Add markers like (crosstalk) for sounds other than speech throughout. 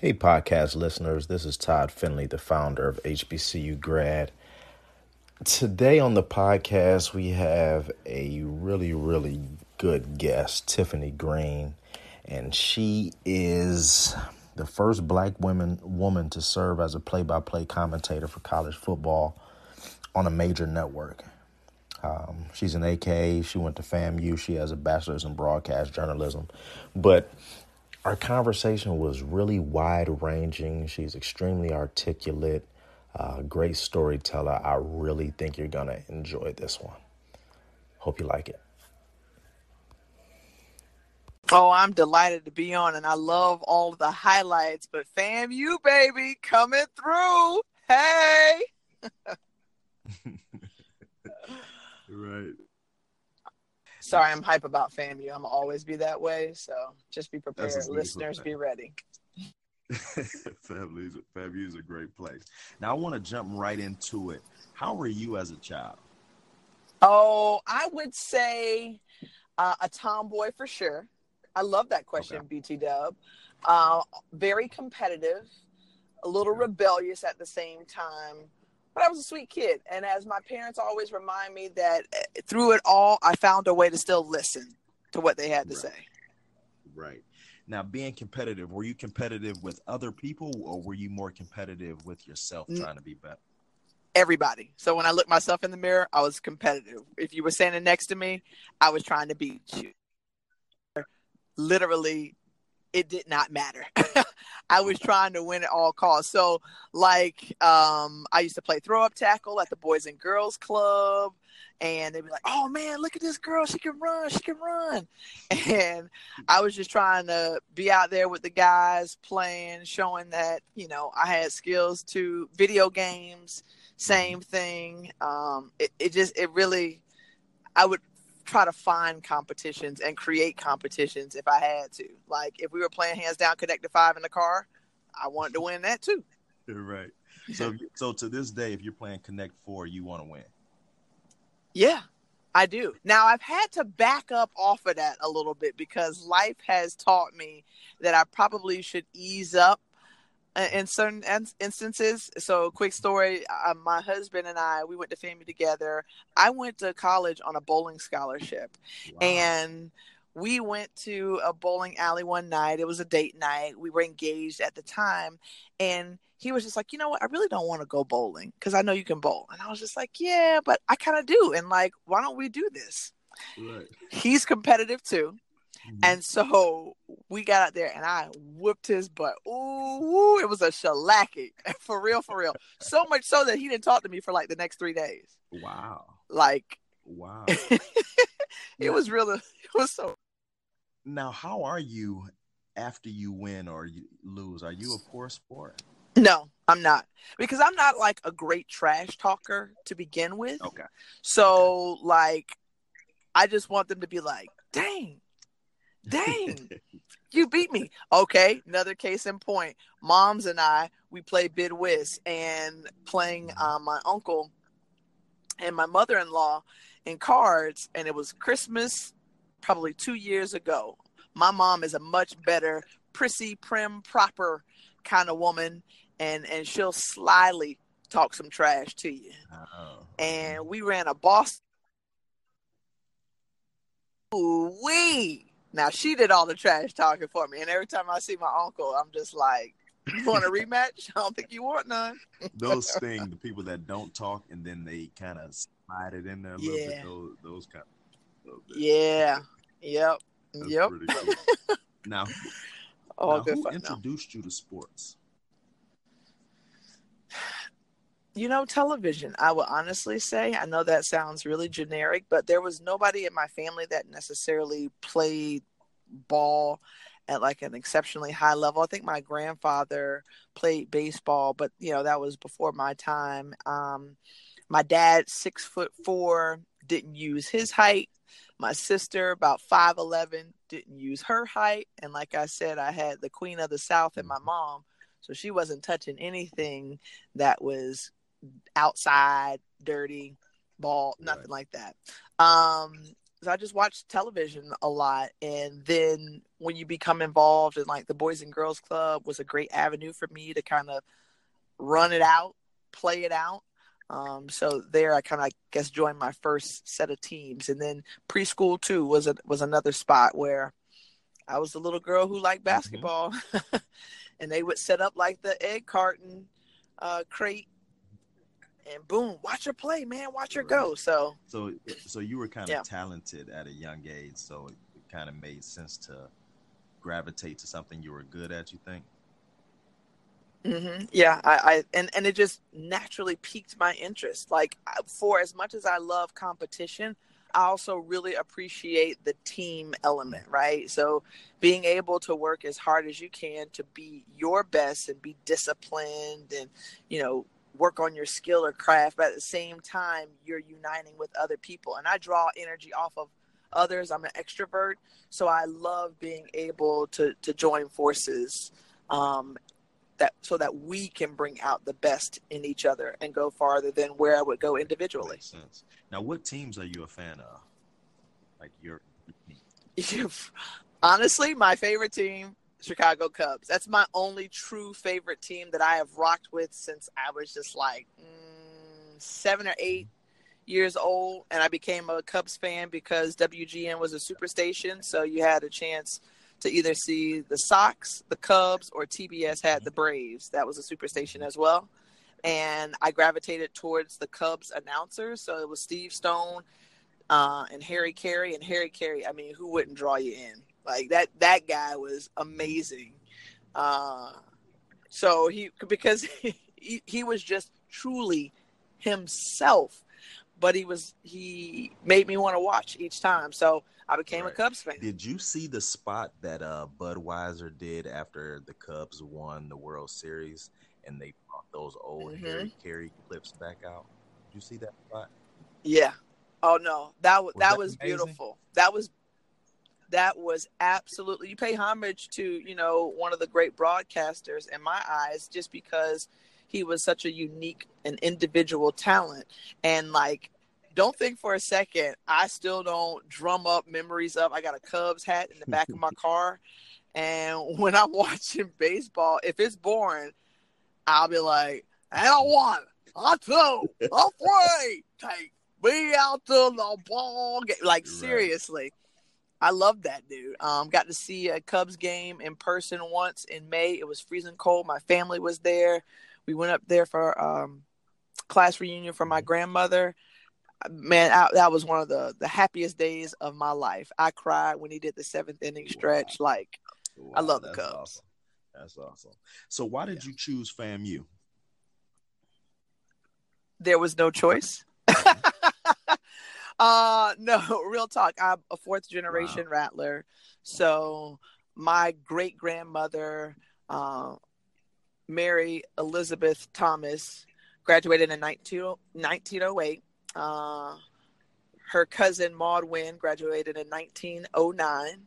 Hey, podcast listeners, this is Todd Finley, the founder of HBCU Grad. Today on the podcast, we have a really, really good guest, Tiffany Greene, and she is the first black woman woman to serve as a play-by-play commentator for college football on a major network. Um, she's an AK. She went to FAMU. She has a bachelor's in broadcast journalism, but our conversation was really wide ranging. She's extremely articulate, uh, great storyteller. I really think you're going to enjoy this one. Hope you like it. Oh, I'm delighted to be on, and I love all the highlights. But FAMU baby, coming through. Hey. (laughs) right. Sorry, I'm hype about FAMU. I'm always be that way. So just be prepared. Listeners, be ready. (laughs) FAMU is a great place. Now I want to jump right into it. How were you as a child? Oh, I would say uh, a tomboy for sure. I love that question, okay. BT Dub. Uh, very competitive, a little rebellious at the same time but I was a sweet kid. And as my parents always remind me that eh, through it all, I found a way to still listen to what they had to right. say. Right. Now, being competitive, were you competitive with other people or were you more competitive with yourself trying to be better? Everybody. So when I looked myself in the mirror, I was competitive. If you were standing next to me, I was trying to beat you. Literally, it did not matter. (laughs) I was trying to win at all costs. So, like, um, I used to play throw up tackle at the Boys and Girls Club, and they'd be like, "Oh man, look at this girl! She can run! She can run!" (laughs) And I was just trying to be out there with the guys playing, showing that you know I had skills to video games. Same thing. Um, it, it just it really, I would try to find competitions and create competitions if I had to. Like if we were playing hands down connect to five in the car, I wanted to win that too. Right. So (laughs) so to this day, if you're playing Connect Four, you want to win. Yeah, I do. Now I've had to back up off of that a little bit because life has taught me that I probably should ease up in certain instances. So, quick story: uh, my husband and I, we went to FAMU together. I went to college on a bowling scholarship, wow. and we went to a bowling alley one night. It was a date night. We were engaged at the time, and he was just like, you know what? I really don't want to go bowling because I know you can bowl. And I was just like, yeah, but I kind of do. And like, why don't we do this? Right. He's competitive too. Mm-hmm. And so we got out there and I whooped his butt. Ooh, it was a shellacking. (laughs) For real, for real. So much so that he didn't talk to me for like the next three days. Wow. Like Wow. (laughs) it yeah. was really it was so now how are you after you win or you lose? Are you a poor sport? No, I'm not. Because I'm not like a great trash talker to begin with. Okay. So okay. like I just want them to be like, dang, Dang, (laughs) you beat me. Okay, another case in point. Moms and I, we play bid whist and playing uh, my uncle and my mother in law in cards, and it was Christmas probably two years ago. My mom is a much better, prissy, prim, proper kind of woman, and and she'll slyly talk some trash to you. Uh-oh. And we ran a Boston. Ooh wee! Now she did all the trash talking for me, and every time I see my uncle, I'm just like, "You want a rematch? (laughs) I don't think you want none." those sting the people that don't talk, and then they kind of slide it in there a little yeah. bit. Those, those kind. Of, yeah. Yep. That's yep. Cool. (laughs) now, now, who introduced you to sports? You know, television, I will honestly say, I know that sounds really generic, but there was nobody in my family that necessarily played ball at like an exceptionally high level. I think my grandfather played baseball, but you know, that was before my time. Um, my dad, six foot four, didn't use his height. My sister, about 5'11, didn't use her height. And like I said, I had the queen of the South and my mom. So she wasn't touching anything that was outside, dirty, ball, nothing right. like that. Um, I just watched television a lot, and then when you become involved in like the Boys and Girls Club was a great avenue for me to kind of run it out, play it out. Um, so there, I kind of I guess joined my first set of teams, and then preschool too was a, was another spot where I was the little girl who liked mm-hmm. basketball, mm-hmm. (laughs) and they would set up like the egg carton uh, crate and boom, watch her play, man, watch her go. So, so, so you were kind of yeah. talented at a young age, so it kind of made sense to gravitate to something you were good at. You think? Mm-hmm. Yeah, I, I and and it just naturally piqued my interest. Like for as much as I love competition, I also really appreciate the team element, right? So being able to work as hard as you can to be your best and be disciplined and you know work on your skill or craft, but at the same time, you're uniting with other people. And I draw energy off of others. I'm an extrovert, so I love being able to to join forces. Um, that so that we can bring out the best in each other and go farther than where I would go individually. Makes sense. Now, what teams are you a fan of? Like your (laughs) honestly, my favorite team Chicago Cubs. That's my only true favorite team that I have rocked with since I was just like mm, seven or eight years old. And I became a Cubs fan because WGN was a superstation. So you had a chance to either see the Sox, the Cubs, or TBS had the Braves. That was a superstation as well. And I gravitated towards the Cubs announcers. So it was Steve Stone uh, and Harry Caray. And Harry Caray, I mean, who wouldn't draw you in? Like that that guy was amazing. Uh, so he because (laughs) he, he was just truly himself, but he was he made me want to watch each time. So I became right. a Cubs fan. Did you see the spot that uh, Budweiser did after the Cubs won the World Series and they brought those old mm-hmm. Harry Caray clips back out? Did you see that spot? Yeah. Oh no, that was, was that, that was amazing? beautiful. That was that was absolutely you pay homage to you know one of the great broadcasters in my eyes just because he was such a unique and individual talent. And like don't think for a second i still don't drum up memories of i got a cubs hat in the back of my (laughs) car. And when i'm watching baseball if it's boring i'll be like i don't want I two, a three, take me out to the ball game. Like right. seriously, I love that dude. Um, got to see a Cubs game in person once in May. It was freezing cold. My family was there. We went up there for um, class reunion for my grandmother. Man, I, that was one of the the happiest days of my life. I cried when he did the seventh inning stretch. Wow. Like, wow, I love the Cubs. Awesome. That's awesome. So, why did yeah. you choose FAMU? There was no choice. (laughs) Uh (laughs) no, real talk. I'm a fourth generation wow. Rattler. So my great grandmother, uh, Mary Elizabeth Thomas, graduated in 19, 1908. Uh, her cousin Maud Wynn graduated in 1909.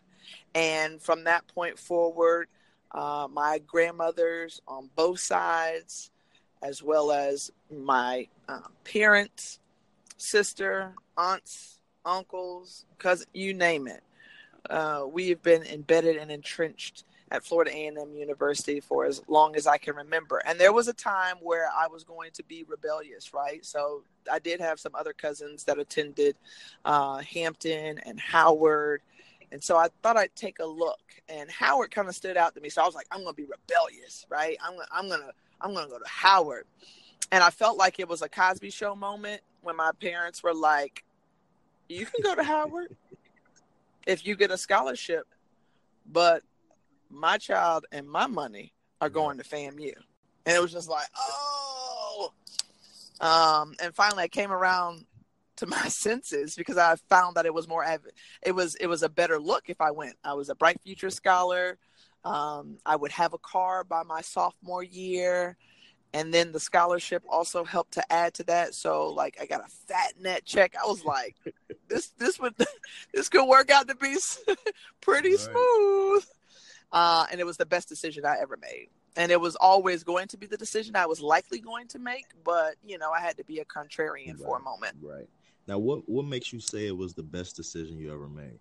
And from that point forward, uh, my grandmothers on both sides, as well as my uh, parents, sister, aunts, uncles, cousin, you name it. Uh, we have been embedded and entrenched at Florida A&M University for as long as I can remember. And there was a time where I was going to be rebellious, right? So I did have some other cousins that attended uh, Hampton and Howard. And so I thought I'd take a look. And Howard kind of stood out to me. So I was like, I'm going to be rebellious, right? I'm, I'm to I'm to go to Howard. And I felt like it was a Cosby show moment when my parents were like, "You can go to Howard if you get a scholarship, but my child and my money are going to FAMU." And it was just like, "Oh." Um, and finally, I came around to my (laughs) senses because I found that it was more it was it was a better look if I went. I was a bright future scholar. Um, I would have a car by my sophomore year and then the scholarship also helped to add to that so like i got a fat net check i was like this this would (laughs) this could work out to be (laughs) pretty right. smooth uh, and it was the best decision i ever made and it was always going to be the decision i was likely going to make but you know i had to be a contrarian right. for a moment right Now, what what makes you say it was the best decision you ever made?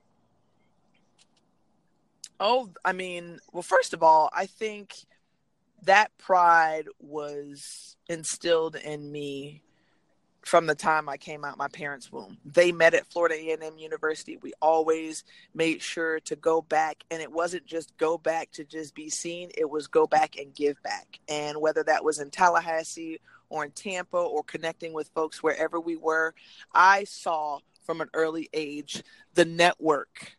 Oh, I mean, well, first of all, I think that pride was instilled in me from the time I came out my parents' womb. They met at Florida A&M University. We always made sure to go back and it wasn't just go back to just be seen, it was go back and give back. And whether that was in Tallahassee or in Tampa or connecting with folks wherever we were, I saw from an early age the network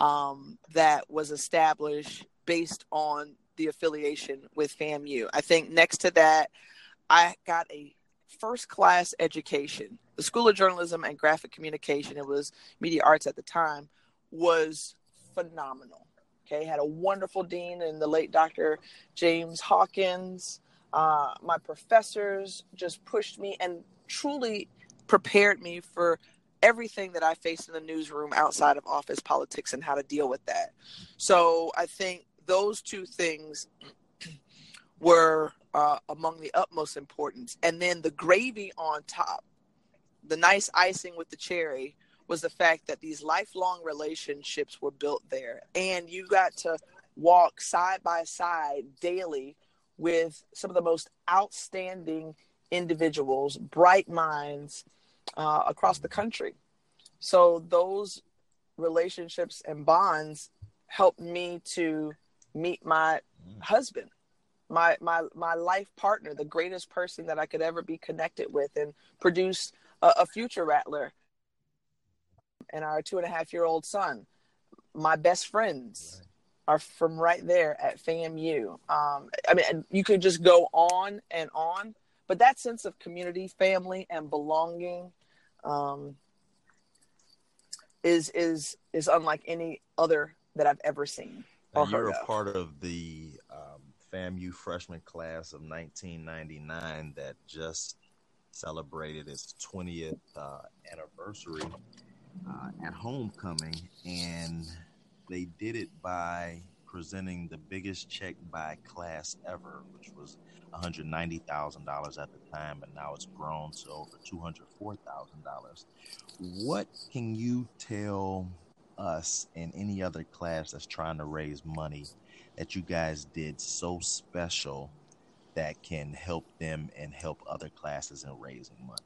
um, that was established based on the affiliation with FAMU. I think next to that, I got a first class education. The School of Journalism and Graphic Communication, it was media arts at the time, was phenomenal. Okay, had a wonderful dean and the late Dr. James Hawkins. Uh, my professors just pushed me and truly prepared me for everything that I faced in the newsroom outside of office politics and how to deal with that. So I think those two things were uh, among the utmost importance. And then the gravy on top, the nice icing with the cherry, was the fact that these lifelong relationships were built there. And you got to walk side by side daily with some of the most outstanding individuals, bright minds uh, across the country. So those relationships and bonds helped me to meet my husband my my my life partner, the greatest person that I could ever be connected with, and produce a, a future rattler and our two and a half year old son. My best friends right. are from right there at FAMU. Um, I mean, you could just go on and on, but that sense of community, family, and belonging um, is is is unlike any other that I've ever seen. You're a part of the um, FAMU freshman class of 1999 that just celebrated its 20th uh, anniversary uh, at homecoming, and they did it by presenting the biggest check by class ever, which was $190,000 at the time, but now it's grown to over $204,000. What can you tell us and any other class that's trying to raise money that you guys did so special that can help them and help other classes in raising money?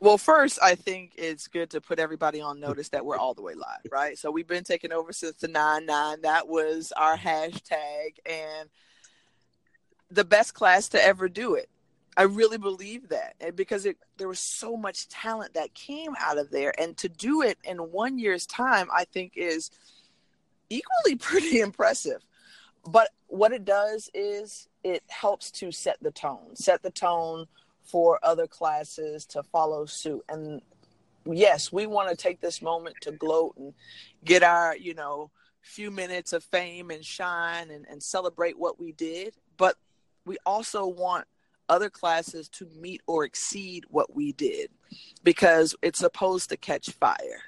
Well, first, I think it's good to put everybody on notice that we're all the way live, right? So we've been taking over since the 9 9. That was our hashtag and the best class to ever do it. I really believe that. And because it there was so much talent that came out of there. And to do it in one year's time, I think is equally (laughs) pretty impressive. But what it does is it helps to set the tone, set the tone for other classes to follow suit. And yes, we want to take this moment to gloat and get our, you know, few minutes of fame and shine and, and celebrate what we did. But we also want other classes to meet or exceed what we did because it's supposed to catch fire.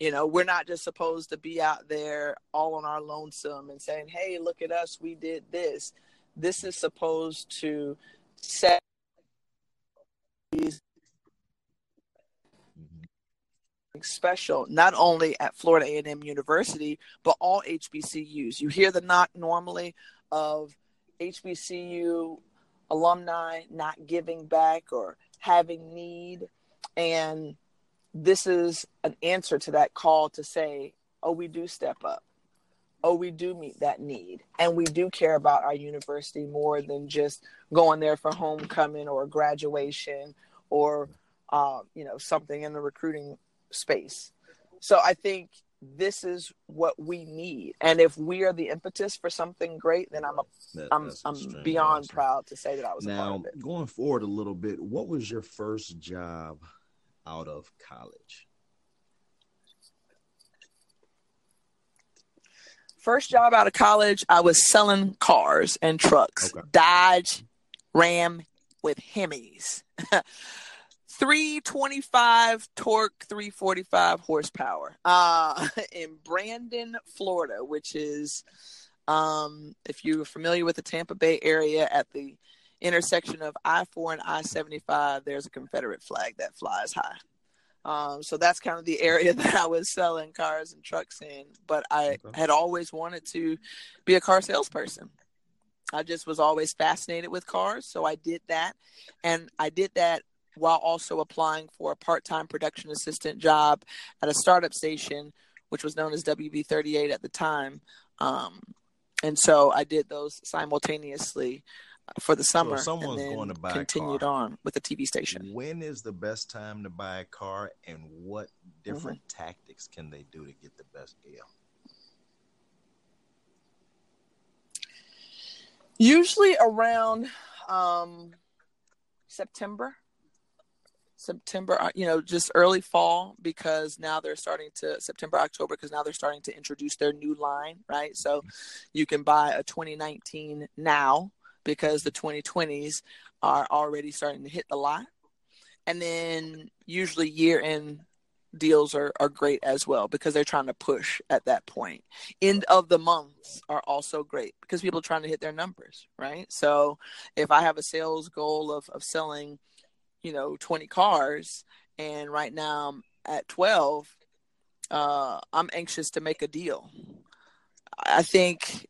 You know, we're not just supposed to be out there all on our lonesome and saying, hey, look at us, we did this. This is supposed to set special not only at Florida A&M University but all HBCUs. You hear the knock normally of HBCU alumni not giving back or having need and this is an answer to that call to say, oh, we do step up. Oh, we do meet that need. And we do care about our university more than just going there for homecoming or graduation or, uh, you know, something in the recruiting space. So I think this is what we need. And if we are the impetus for something great, then I'm a, that, I'm I'm beyond proud to say that I was a part of it. now going forward a little bit. What was your first job out of college? First job out of college, I was selling cars and trucks. Okay. Dodge, Ram with Hemis. (laughs) 325 torque, 345 horsepower. Uh, (laughs) in Brandon, Florida, which is, um, if you're familiar with the Tampa Bay area, at the intersection of I four and I seventy five, there's a Confederate flag that flies high. Um, so that's kind of the area (laughs) that I was selling cars and trucks in. But I okay. had always wanted to be a car salesperson. I just was always fascinated with cars, so I did that, and I did that while also applying for a part-time production assistant job at a startup station, which was known as WB38 at the time. Um, and so I did those simultaneously for the summer. So someone's going to buy continued on with the TV station. When is the best time to buy a car, and what different mm-hmm. tactics can they do to get the best deal? Usually around um, September. September, uh, you know, just early fall because now they're starting to September, October because now they're starting to introduce their new line, right? So mm-hmm. you can buy a 2019 now because the 2020s are already starting to hit the lot. And then usually year end deals are, are great as well because they're trying to push at that point. End of the months are also great because people are trying to hit their numbers, right? So if I have a sales goal of, of selling, you know, 20 cars and right now I'm at 12, uh, I'm anxious to make a deal. I think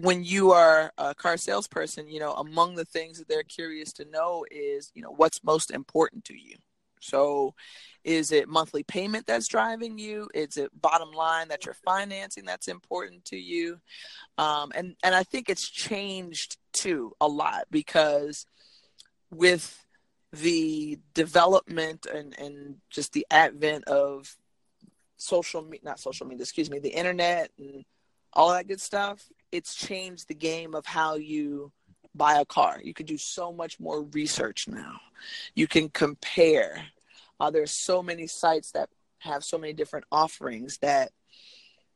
when you are a car salesperson, you know, among the things that they're curious to know is, you know, what's most important to you. So, is it monthly payment that's driving you? Is it bottom line that you're financing that's important to you? Um, and and I think it's changed too a lot because with the development and and just the advent of social media, not social media, excuse me, the internet and all that good stuff it's changed the game of how you buy a car. You can do so much more research now. You can compare. Uh, there's so many sites that have so many different offerings that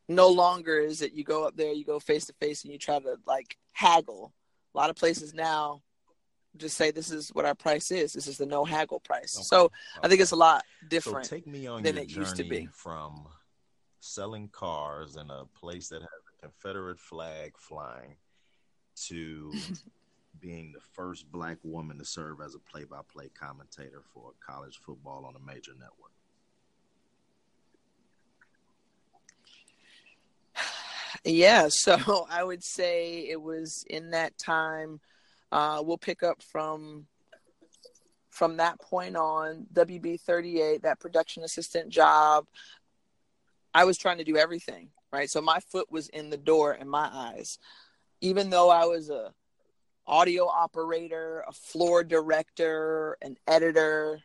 no longer is it you go up there, you go face to face, and you try to like haggle. A lot of places now just say this is what our price is. This is the no haggle price. Okay. So okay. I think it's a lot different so take me on than it used to be. From selling cars in a place that has a Confederate flag flying to (laughs) being the first black woman to serve as a play-by-play commentator for college football on a major network? (sighs) Yeah, so (laughs) I would say it was in that time. Uh, we'll pick up from from that point on. WB thirty eight, that production assistant job. I was trying to do everything right? So my foot was in the door in my eyes. Even though I was a audio operator, a floor director, an editor,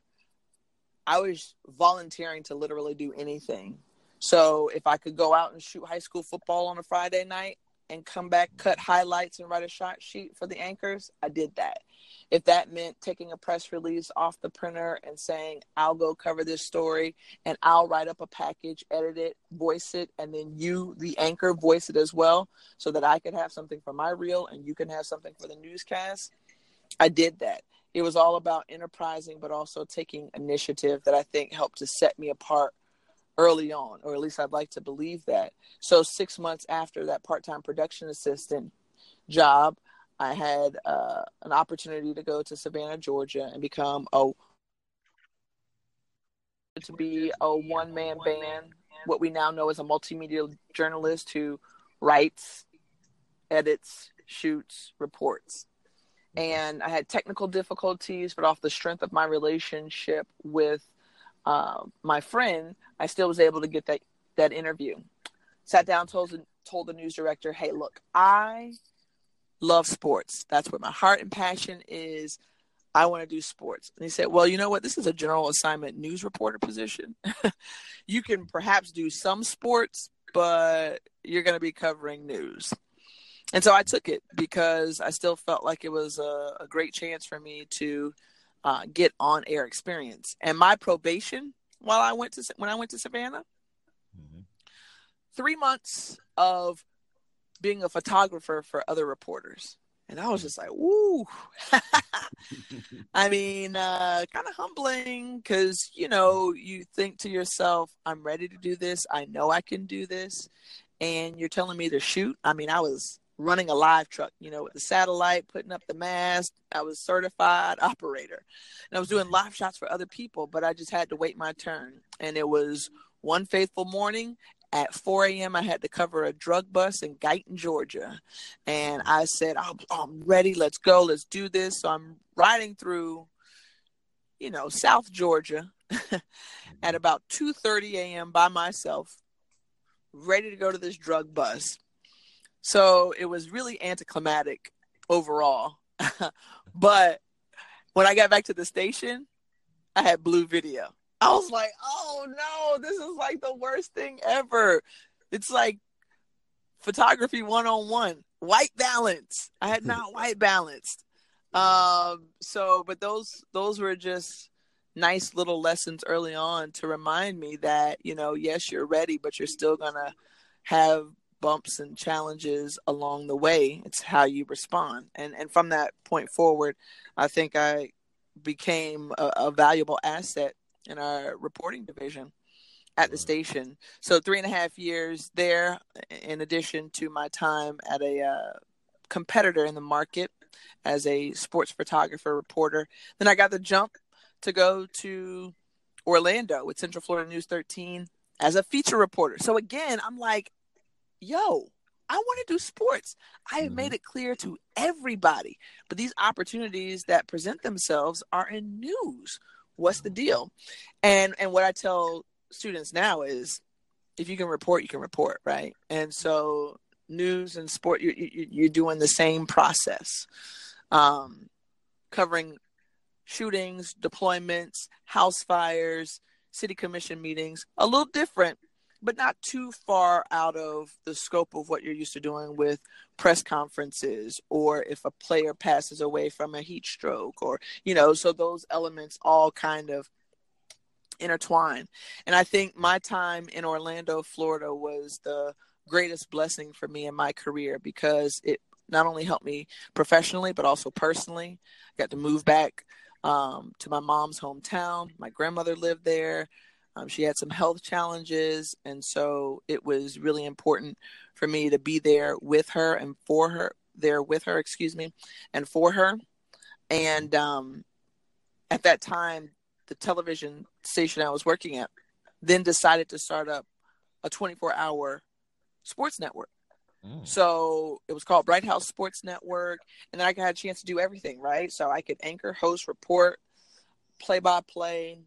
I was volunteering to literally do anything. So if I could go out and shoot high school football on a Friday night and come back, cut highlights, and write a shot sheet for the anchors, I did that. If that meant taking a press release off the printer and saying i'll go cover this story and i'll write up a package edit it voice it and then you the anchor voice it as well so that i could have something for my reel and you can have something for the newscast i did that. It was all about enterprising but also taking initiative that i think helped to set me apart early on or at least i'd like to believe that so six months after that part-time production assistant job I had uh, an opportunity to go to Savannah, Georgia, and become a to be a one man band, what we now know as a multimedia journalist who writes, edits, shoots, reports. And I had technical difficulties, but off the strength of my relationship with uh, my friend, I still was able to get that that interview. Sat down, told told the news director, "Hey, look, I love sports. That's where my heart and passion is. I want to do sports. And he said, Well, you know what? This is a general assignment news reporter position. (laughs) you can perhaps do some sports, but you're going to be covering news. And so I took it because I still felt like it was a, a great chance for me to uh, get on air experience. And my probation while I went to when I went to Savannah, mm-hmm. three months of being a photographer for other reporters. And I was just like, "Ooh!" (laughs) (laughs) I mean, uh, kind of humbling because, you know, you think to yourself, I'm ready to do this. I know I can do this. And you're telling me to shoot. I mean, I was running a live truck, you know, with the satellite, putting up the mast. I was certified (laughs) operator. And I was doing live shots for other people, but I just had to wait my turn. And it was one faithful morning at 4 a.m. I had to cover a drug bus in Guyton, Georgia. And I said, I'm, I'm ready. Let's go. Let's do this. So I'm riding through, you know, South Georgia (laughs) at about 2.30 a.m. by myself, ready to go to this drug bus. So it was really anticlimactic overall. (laughs) but when I got back to the station, I had blue video. I was like, oh no, this is like the worst thing ever. It's like photography one on one, white balance. I had not (laughs) white balanced. Um, so, but those those were just nice little lessons early on to remind me that you know, yes, you're ready, but you're still gonna have bumps and challenges along the way. It's how you respond, and and from that point forward, I think I became a, a valuable asset in our reporting division at the station. So three and a half years there, in addition to my time at a uh, competitor in the market as a sports photographer reporter. Then I got the jump to go to Orlando with Central Florida News 13 as a feature reporter. So again, I'm like, yo, I want to do sports. I have mm-hmm. made it clear to everybody, but these opportunities that present themselves are in news what's the deal and and what i tell students now is if you can report you can report right and so news and sport you, you you're doing the same process um, covering shootings deployments house fires city commission meetings a little different but not too far out of the scope of what you're used to doing with press conferences or if a player passes away from a heat stroke or you know so those elements all kind of intertwine. And i think my time in orlando florida was the greatest blessing for me in my career because it not only helped me professionally but also personally. I got to move back um, to my mom's hometown. My grandmother lived there um, she had some health challenges, and so it was really important for me to be there with her and for her, there with her, excuse me, and for her. And um, at that time, the television station I was working at then decided to start up a 24 hour sports network. Mm. So it was called Bright House Sports Network. And then I had a chance to do everything, right? So I could anchor, host, report, play by play,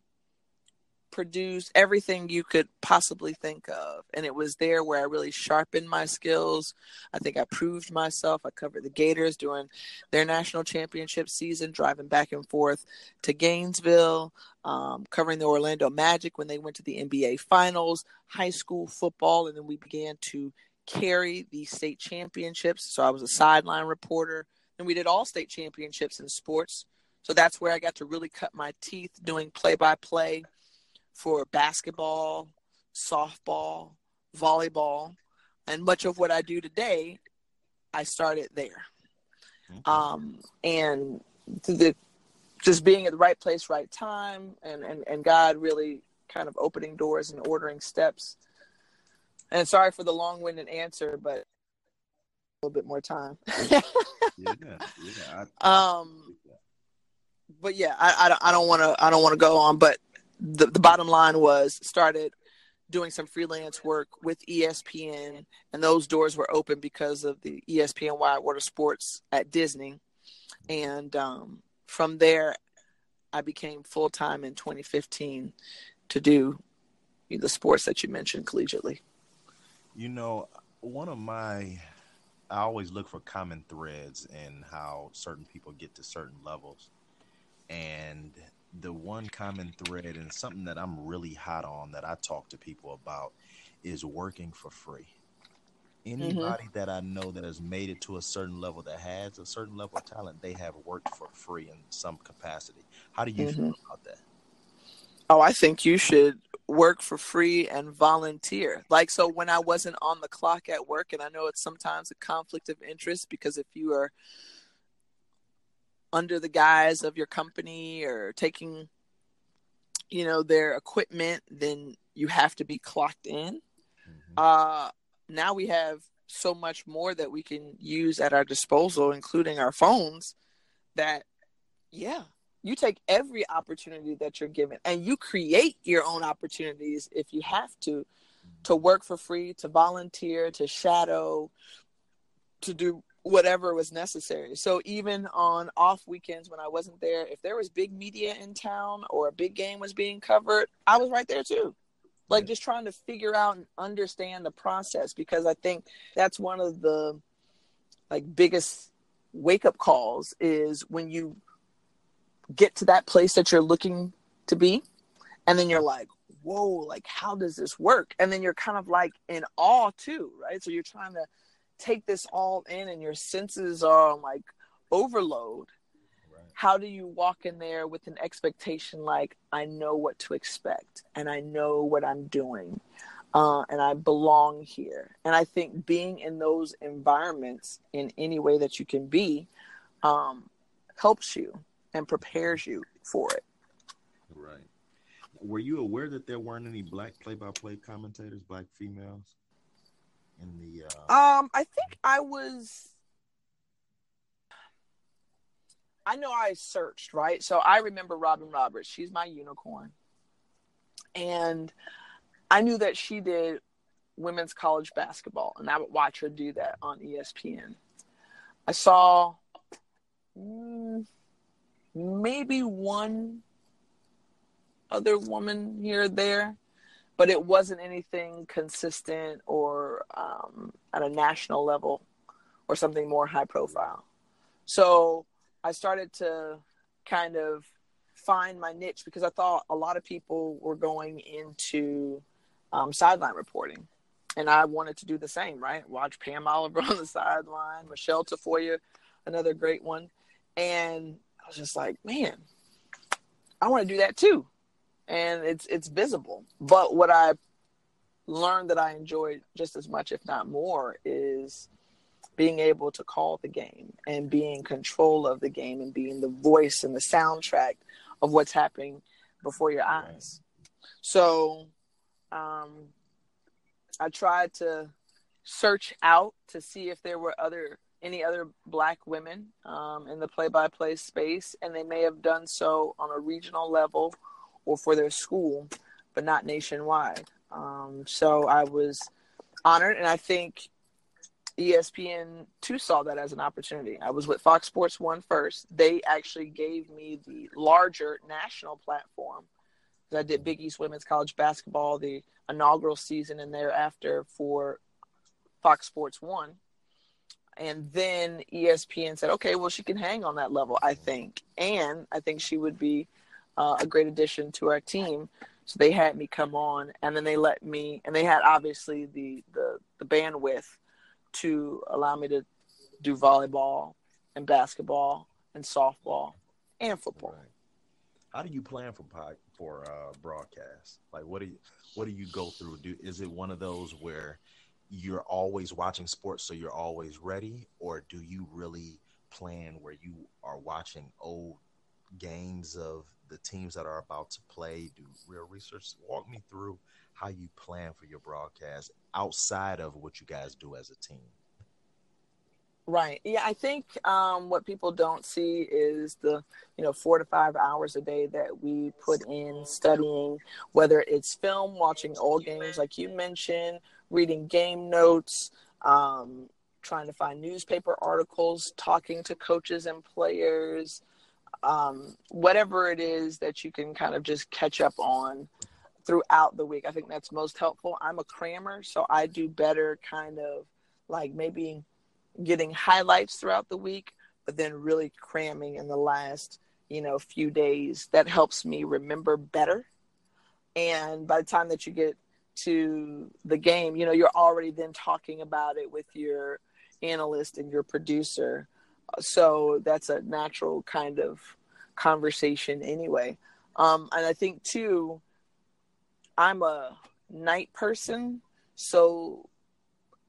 produced everything you could possibly think of. And it was there where I really sharpened my skills. I think I proved myself. I covered the Gators during their national championship season, driving back and forth to Gainesville, um, covering the Orlando Magic when they went to the NBA Finals, high school football, and then we began to carry the state championships. So I was a sideline reporter. And we did all state championships in sports. So that's where I got to really cut my teeth doing play by play for basketball, softball, volleyball, and much of what I do today, I started there. Okay. Um, and the just being at the right place, right time, and, and, and God really kind of opening doors and ordering steps. And sorry for the long winded answer, but a little bit more time. yeah, yeah. I, (laughs) um, but yeah, I, I don't want to I don't want to go on, but the, the bottom line was started doing some freelance work with ESPN, and those doors were open because of the ESPN Wide World Sports at Disney. And um, from there, I became full time in 2015 to do the sports that you mentioned collegiately. You know, one of my, I always look for common threads in how certain people get to certain levels. And the one common thread and something that I'm really hot on that I talk to people about is working for free. Mm-hmm. Anybody mm-hmm. that I know that has made it to a certain level that has a certain level of talent, they have worked for free in some capacity. How do you mm-hmm. feel about that? Oh, I think you should work for free and volunteer. Like, so when I wasn't on the clock at work, and I know it's sometimes a conflict of interest because if you are under the guise of your company or taking you know their equipment then you have to be clocked in mm-hmm. uh now we have so much more that we can use at our disposal, including our phones, that, yeah, you take every opportunity that you're given and you create your own opportunities if you have to, to work for free, to volunteer, to shadow, to do whatever was necessary. So even on off weekends when I wasn't there, if there was big media in town or a big game was being covered, I was right there too. Like just trying to figure out and understand the process because i think that's one of the like biggest wake up calls is when you get to that place that you're looking to be and then you're like whoa like how does this work? And then you're kind of like in awe too right? So you're trying to take this all in and your senses are on like overload how do you walk in there with an expectation like i know what to expect and i know what i'm doing uh, and i belong here. And i think being in those environments in any way that you can be um, helps you and prepares you for it. Right. Were you aware that there weren't any black play-by-play commentators black females in the uh... um i think i was I know I searched, right? So I remember Robin Roberts. She's my unicorn. And I knew that she did women's college basketball, and I would watch her do that on ESPN. I saw mm, maybe one other woman here or there, but it wasn't anything consistent or um, at a national level or something more high profile. So I started to kind of find my niche because I thought a lot of people were going into um, sideline reporting. And I wanted to do the same, right? Watch Pam Oliver (laughs) on the sideline, Michelle Tafoya, another great one. And I was just like, man, I want to do that too. And it's it's visible. But what I learned that I enjoyed just as much, if not more, is being able to call the game and being control of the game and being the voice and the soundtrack of what's happening before your eyes. So um, I tried to search out to see if there were other any other black women um, in the play-by-play space, and they may have done so on a regional level or for their school, but not nationwide. Um, so I was honored, and I think ESPN too saw that as an opportunity. I was with Fox Sports One first. They actually gave me the larger national platform. I did Big East Women's College Basketball, the inaugural season, and thereafter for Fox Sports One. And then ESPN said, okay, well, she can hang on that level, I think. And I think she would be uh, a great addition to our team. So they had me come on, and then they let me, and they had obviously the the, the bandwidth to allow me to do volleyball and basketball and softball and football. Right. How do you plan for for uh, broadcast? Like, what do you what do you go through? Do is it one of those where you're always watching sports, so you're always ready, or do you really plan where you are watching old games of the teams that are about to play? Do real research. Walk me through how you plan for your broadcast outside of what you guys do as a team. Right. Yeah, I think um, what people don't see is the you know four to five hours a day that we put in studying, whether it's film, watching old games like you mentioned, reading game notes, um, trying to find newspaper articles, talking to coaches and players, um, whatever it is that you can kind of just catch up on throughout the week. I think that's most helpful. I'm a crammer, so I do better kind of like maybe getting highlights throughout the week, but then really cramming in the last, you know, few days. That helps me remember better. And by the time that you get to the game, you know, you're already then talking about it with your analyst and your producer. So that's a natural kind of conversation anyway. Um, and I think too, I'm a night person, so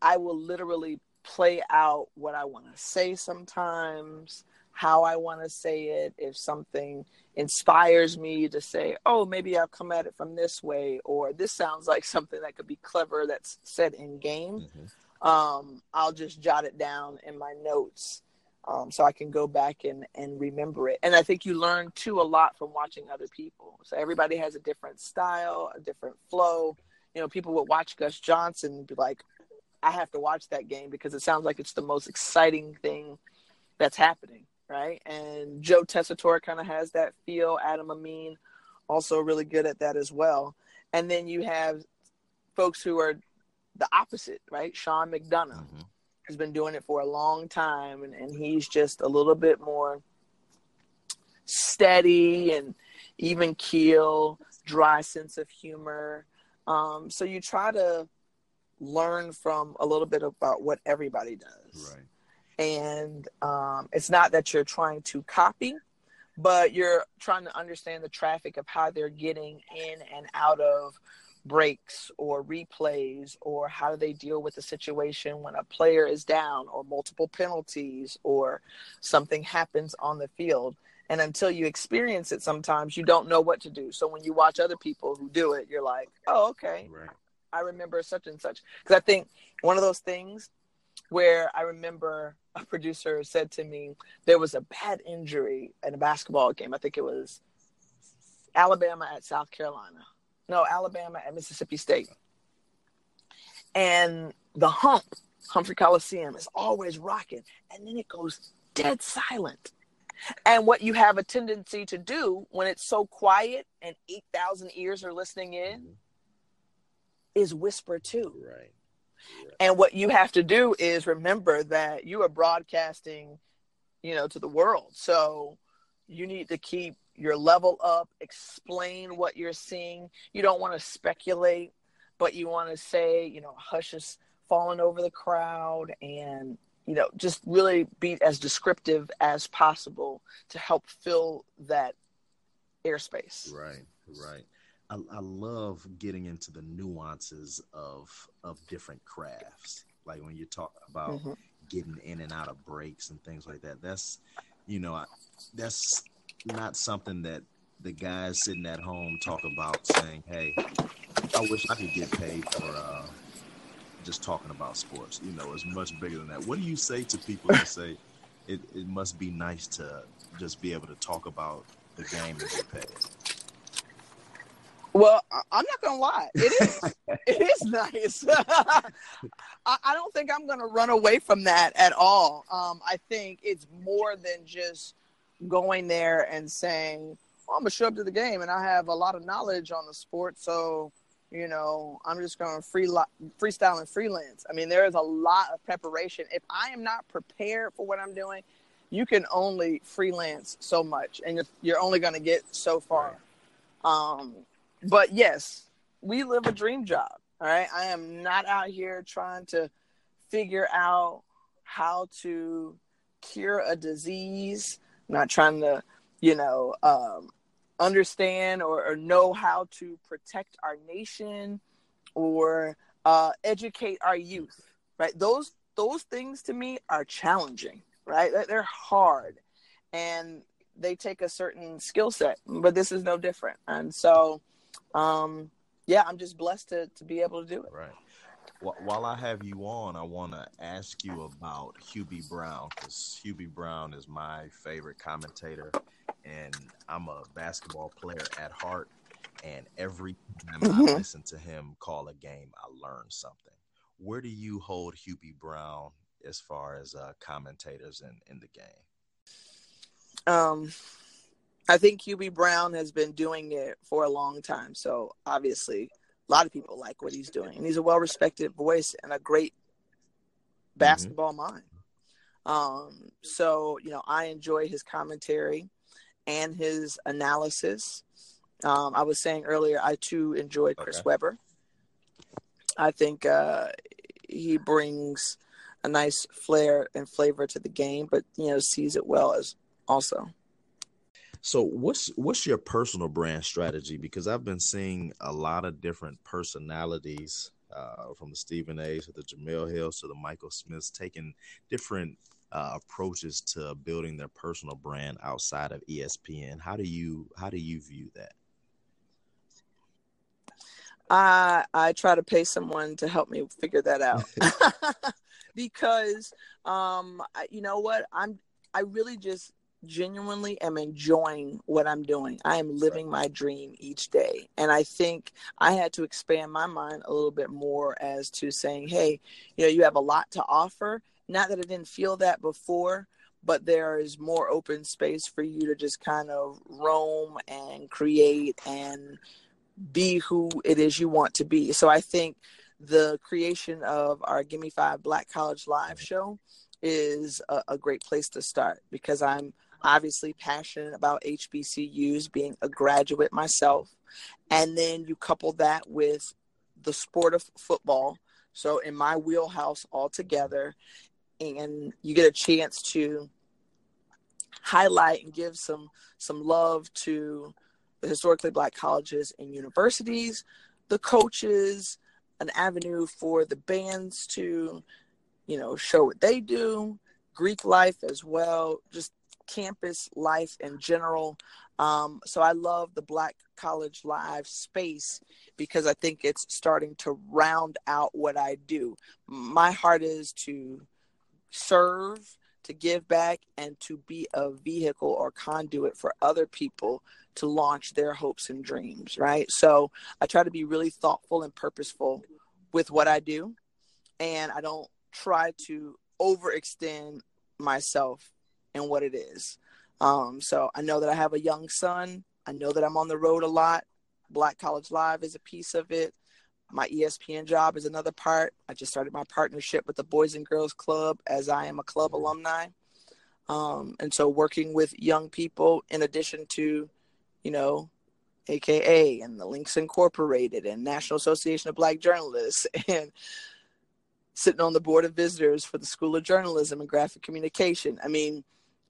I will literally play out what I want to say sometimes, how I want to say it. If something inspires me to say, oh, maybe I'll come at it from this way, or this sounds like something that could be clever that's said in game. Mm-hmm. um, I'll just jot it down in my notes um, so I can go back and, and remember it. And I think you learn too a lot from watching other people. So everybody has a different style, a different flow. You know, people would watch Gus Johnson and be like, I have to watch that game because it sounds like it's the most exciting thing that's happening, right? And Joe Tessitore kind of has that feel. Adam Amin also really good at that as well. And then you have folks who are the opposite, right? Sean McDonough mm-hmm. Has been doing it for a long time, and, and he's just a little bit more steady and even keel, dry sense of humor. Um, so you try to learn from a little bit about what everybody does. Right. And um, it's not that you're trying to copy, but you're trying to understand the traffic of how they're getting in and out of breaks or replays or how do they deal with the situation when a player is down or multiple penalties or something happens on the field. And until you experience it sometimes you don't know what to do. So when you watch other people who do it you're like oh okay. Right. i remember such and such. Because i think one of those things where i remember a producer said to me there was a bad injury in a basketball game. I think it was alabama at south carolina no, Alabama at Mississippi State. And the hump, Humphrey Coliseum, is always rocking. And then it goes dead silent. And what you have a tendency to do when it's so quiet and 8,000 ears are listening in mm-hmm. is whisper too. Right. right. And what you have to do is remember that you are broadcasting, you know, to the world. So you need to keep your level up, explain what you're seeing. You don't want to speculate, but you want to say, you know, hush is falling over the crowd and, you know, just really be as descriptive as possible to help fill that airspace. Right, right. I, I love getting into the nuances of of different crafts. Like when you talk about mm-hmm. getting in and out of breaks and things like that. That's you know, I, that's not something that the guys sitting at home talk about saying, "Hey, I wish I could get paid for uh, just talking about sports." You know, it's much bigger than that. What do you say to people that say it, it must be nice to just be able to talk about the game and get paid? Well, I'm not gonna lie, it is. (laughs) it is nice. (laughs) I, I, don't think I'm gonna run away from that at all. Um, I think it's more than just going there and saying, well, I'm gonna show up to the game and I have a lot of knowledge on the sport, so you know I'm just gonna free freestyle and freelance. I mean, there is a lot of preparation. If I am not prepared for what I'm doing, you can only freelance so much, and you're, you're only gonna get so far. Um, but yes, we live a dream job. All right, I am not out here trying to figure out how to cure a disease not trying to, you know, um, understand or, or, know how to protect our nation or uh, educate our youth. Right? Those those things to me are challenging. Right? They're hard, and they take a certain skill set. But this is no different. And so, um, yeah, I'm just blessed to to be able to do it. Right while I have you on, I want to ask you about Hubie Brown because Hubie Brown is my favorite commentator, and I'm a basketball player at heart. And every time mm-hmm. I listen to him call a game, I learn something. Where do you hold Hubie Brown as far as uh, commentators in, in the game? Um, I think Hubie Brown has been doing it for a long time. So obviously, a lot of people like what he's doing, and he's a well-respected voice and a great mm-hmm. basketball mm-hmm. mind. Um, so you know, I enjoy his commentary and his analysis. Um, I was saying earlier, I too enjoy Chris okay. Webber. I think uh, he brings a nice flair and flavor to the game, but you know, sees it well as also. So what's what's your personal brand strategy? Because I've been seeing a lot of different personalities, uh, from the Stephen A's to the Jemele Hills to the Michael Smiths, taking different uh, approaches to building their personal brand outside of ESPN. How do you how do you view that? I I try to pay someone to help me figure that out (laughs) (laughs) because um you know what I'm I really just genuinely am enjoying what I'm doing. I am living my dream each day. And I think I had to expand my mind a little bit more as to saying, hey, you know, you have a lot to offer. Not that I didn't feel that before, but there is more open space for you to just kind of roam and create and be who it is you want to be. So I think the creation of our Gimme Five Black College Live show is a, a great place to start because I'm obviously passionate about HBCUs, being a graduate myself. And then you couple that with the sport of football. So in my wheelhouse altogether, and you get a chance to highlight and give some some love to the historically black colleges and universities, the coaches, an avenue for the bands to, you know, show what they do, Greek life as well, just campus life in general. Um, so I love the Black College Live space because I think it's starting to round out what I do. My heart is to serve, to give back, and to be a vehicle or conduit for other people to launch their hopes and dreams, right? So I try to be really thoughtful and purposeful with what I do, and I don't try to overextend myself and what it is. Um, so I know that I have a young son. I know that I'm on the road a lot. Black College Live is a piece of it. My ESPN job is another part. I just started my partnership with the Boys and Girls Club as I am a club alumni. Um, and so working with young people in addition to, you know, AKA and the Links Incorporated and National Association of Black Journalists (laughs) and sitting on the board of visitors for the School of Journalism and Graphic Communication. I mean,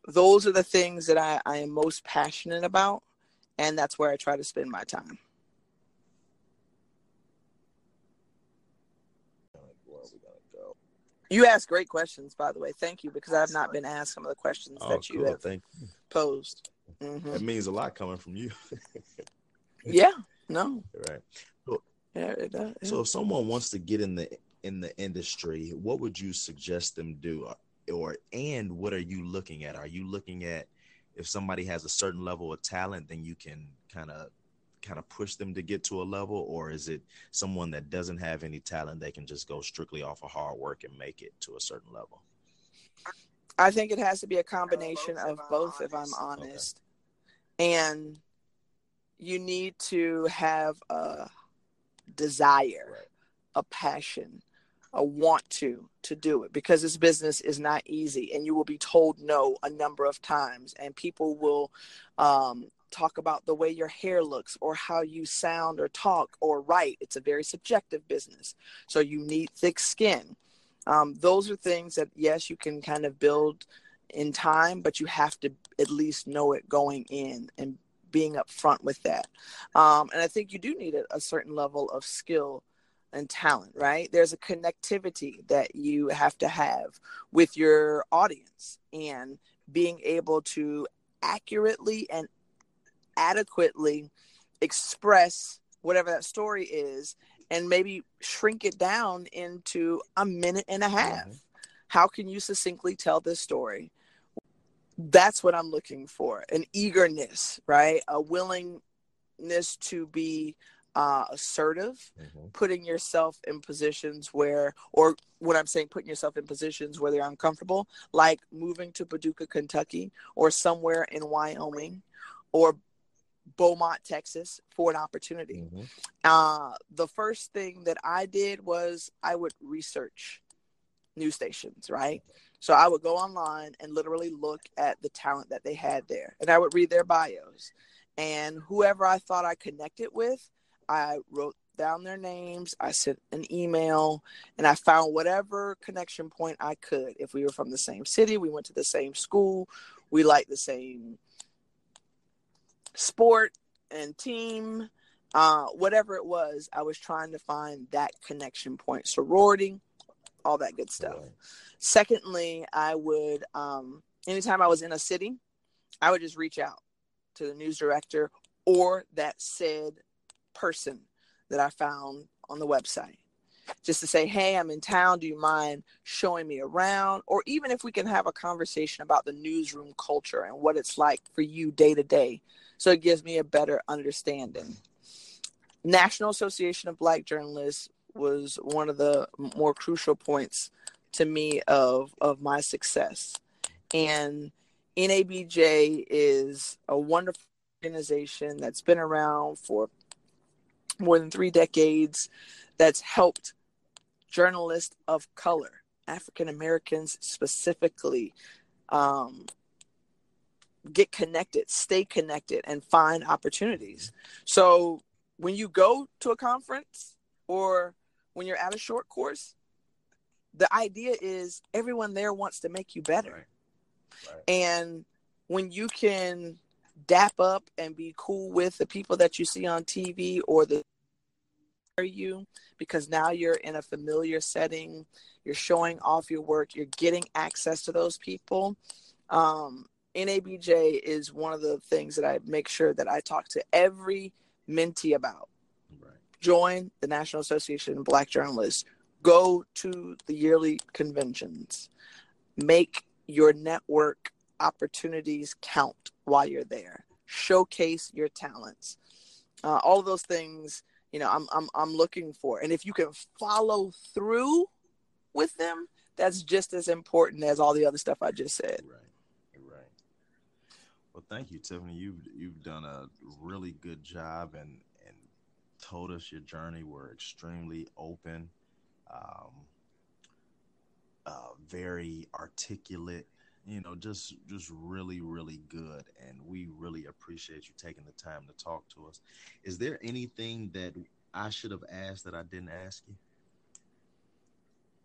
those are the things that I, I am most passionate about, and that's where I try to spend my time. You ask great questions, by the way. Thank you, because I have not been asked some of the questions oh, that you cool. have Thank you. posed. Mm-hmm. That means a lot coming from you. (laughs) yeah. No. Right. So, yeah, it does. Yeah. So, if someone wants to get in the in the industry, what would you suggest them do? Or and what are you looking at? Are you looking at if somebody has a certain level of talent, then you can kind of kind of push them to get to a level, or is it someone that doesn't have any talent they can just go strictly off of hard work and make it to a certain level? I think it has to be a combination of both, if I'm honest. Okay. And you need to have a desire, right. a passion, a want to to do it because this business is not easy and you will be told no a number of times. And people will um, talk about the way your hair looks or how you sound or talk or write. It's a very subjective business. So you need thick skin. Um, those are things that yes you can kind of build in time but you have to at least know it going in and being upfront with that. Um, and i think you do need a, a certain level of skill and talent, right? There's a connectivity that you have to have with your audience and being able to accurately and adequately express whatever that story is and maybe shrink it down into a minute and a half. Mm-hmm. How can you succinctly tell this story? That's what I'm looking for an eagerness, right? A willingness to be uh, assertive, mm-hmm. putting yourself in positions where, or what I'm saying, putting yourself in positions where they're uncomfortable, like moving to Paducah, Kentucky, or somewhere in Wyoming, or Beaumont, Texas, for an opportunity. Mm-hmm. Uh, the first thing that I did was I would research news stations, right? So I would go online and literally look at the talent that they had there, and I would read their bios. And whoever I thought I connected with, I wrote down their names, I sent an email, and I found whatever connection point I could. If we were from the same city, we went to the same school, we liked the same sport and team, uh, whatever it was, I was trying to find that connection point. Sorority, all that good stuff. Right. Secondly, I would, um, anytime I was in a city, I would just reach out to the news director or that said person that I found on the website. Just to say, hey, I'm in town. Do you mind showing me around? Or even if we can have a conversation about the newsroom culture and what it's like for you day to day. So it gives me a better understanding. National Association of Black Journalists was one of the more crucial points to me of of my success. And NABJ is a wonderful organization that's been around for more than three decades that's helped journalists of color, African Americans specifically, um, get connected, stay connected, and find opportunities. So when you go to a conference or when you're at a short course, the idea is everyone there wants to make you better. Right. Right. And when you can dap up and be cool with the people that you see on TV or the you because now you're in a familiar setting. You're showing off your work. You're getting access to those people. Um, nabj is one of the things that i make sure that i talk to every mentee about. Right. join the national association of black journalists. Go to the yearly conventions. Make your network opportunities count while you're there. Showcase your talents. Uh, all of those things you know I'm, I'm i'm looking for. And if you can follow through with them that's just as important as all the other stuff i just said. Right right. Well thank you tiffany. You've you've done a really good job and and told us your journey. We're extremely open um, uh, very articulate you know just just really really good and we really appreciate you taking the time to talk to us is there anything that i should have asked that i didn't ask you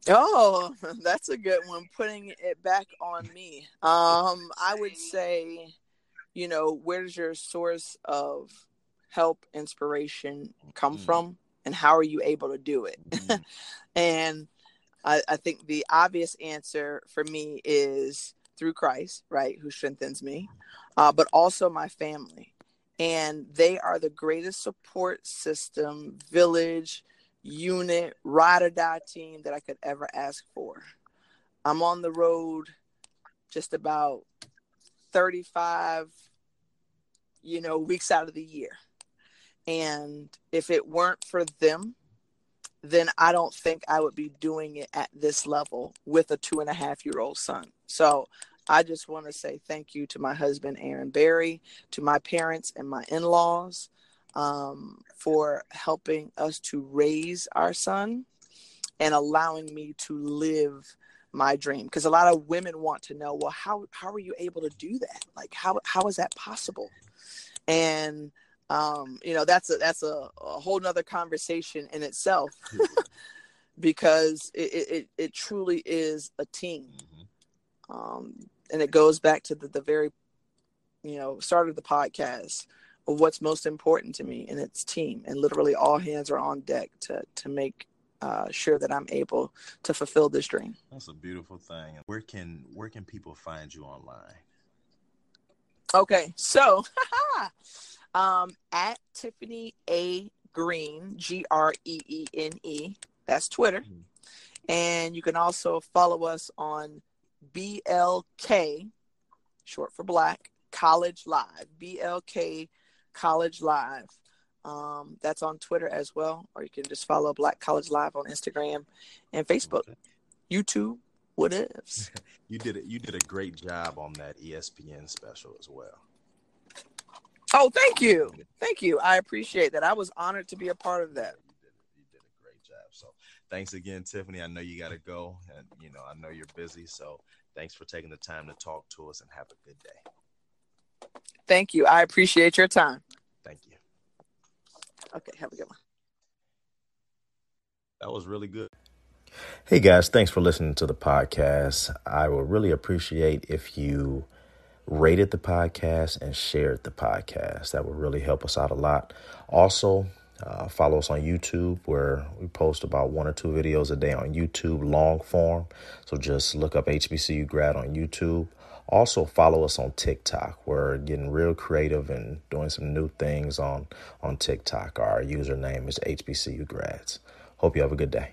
oh (laughs) that's a good one putting it back on me um i would say you know where's your source of help inspiration come mm-hmm. from and how are you able to do it mm-hmm. (laughs) and I, I think the obvious answer for me is through Christ, right, who strengthens me, uh, but also my family. And they are the greatest support system, village, unit, ride or die team that I could ever ask for. I'm on the road just about 35, you know, weeks out of the year. And if it weren't for them, then I don't think I would be doing it at this level with a two and a half year old son. So I just want to say thank you to my husband, Aaron Barry, to my parents and my in laws um, for helping us to raise our son and allowing me to live my dream. Because a lot of women want to know well how how are you able to do that? Like how how is that possible? And um you know that's a that's a, a whole nother conversation in itself (laughs) because it, it it truly is a team. Mm-hmm. Um and it goes back to the, the very you know start of the podcast of what's most important to me and it's team and literally all hands are on deck to to make uh, sure that I'm able to fulfill this dream. That's a beautiful thing. Where can where can people find you online? Okay, so (laughs) um, at Tiffany A Greene, G R E E N E. That's Twitter, mm-hmm. and you can also follow us on BLK, short for Black College Live. BLK College Live. Um, that's on Twitter as well, or you can just follow Black College Live on Instagram and Facebook. YouTube, what ifs. (laughs) you did it. You did a great job on that ESPN special as well. Oh, thank you, thank you. I appreciate that. I was honored to be a part of that. You did, you did a great job. So, thanks again, Tiffany. I know you got to go, and you know I know you're busy. So, Thanks for taking the time to talk to us and have a good day. Thank you. I appreciate your time. Thank you. Okay, have a good one. That was really good. Hey guys, thanks for listening to the podcast. I would really appreciate if you rated the podcast and shared the podcast. That would really help us out a lot. Also, uh, follow us on YouTube where we post about one or two videos a day on YouTube, long form. So just look up HBCU grad on YouTube. Also, follow us on TikTok. We're getting real creative and doing some new things on, on TikTok. Our username is HBCU Grads. Hope you have a good day.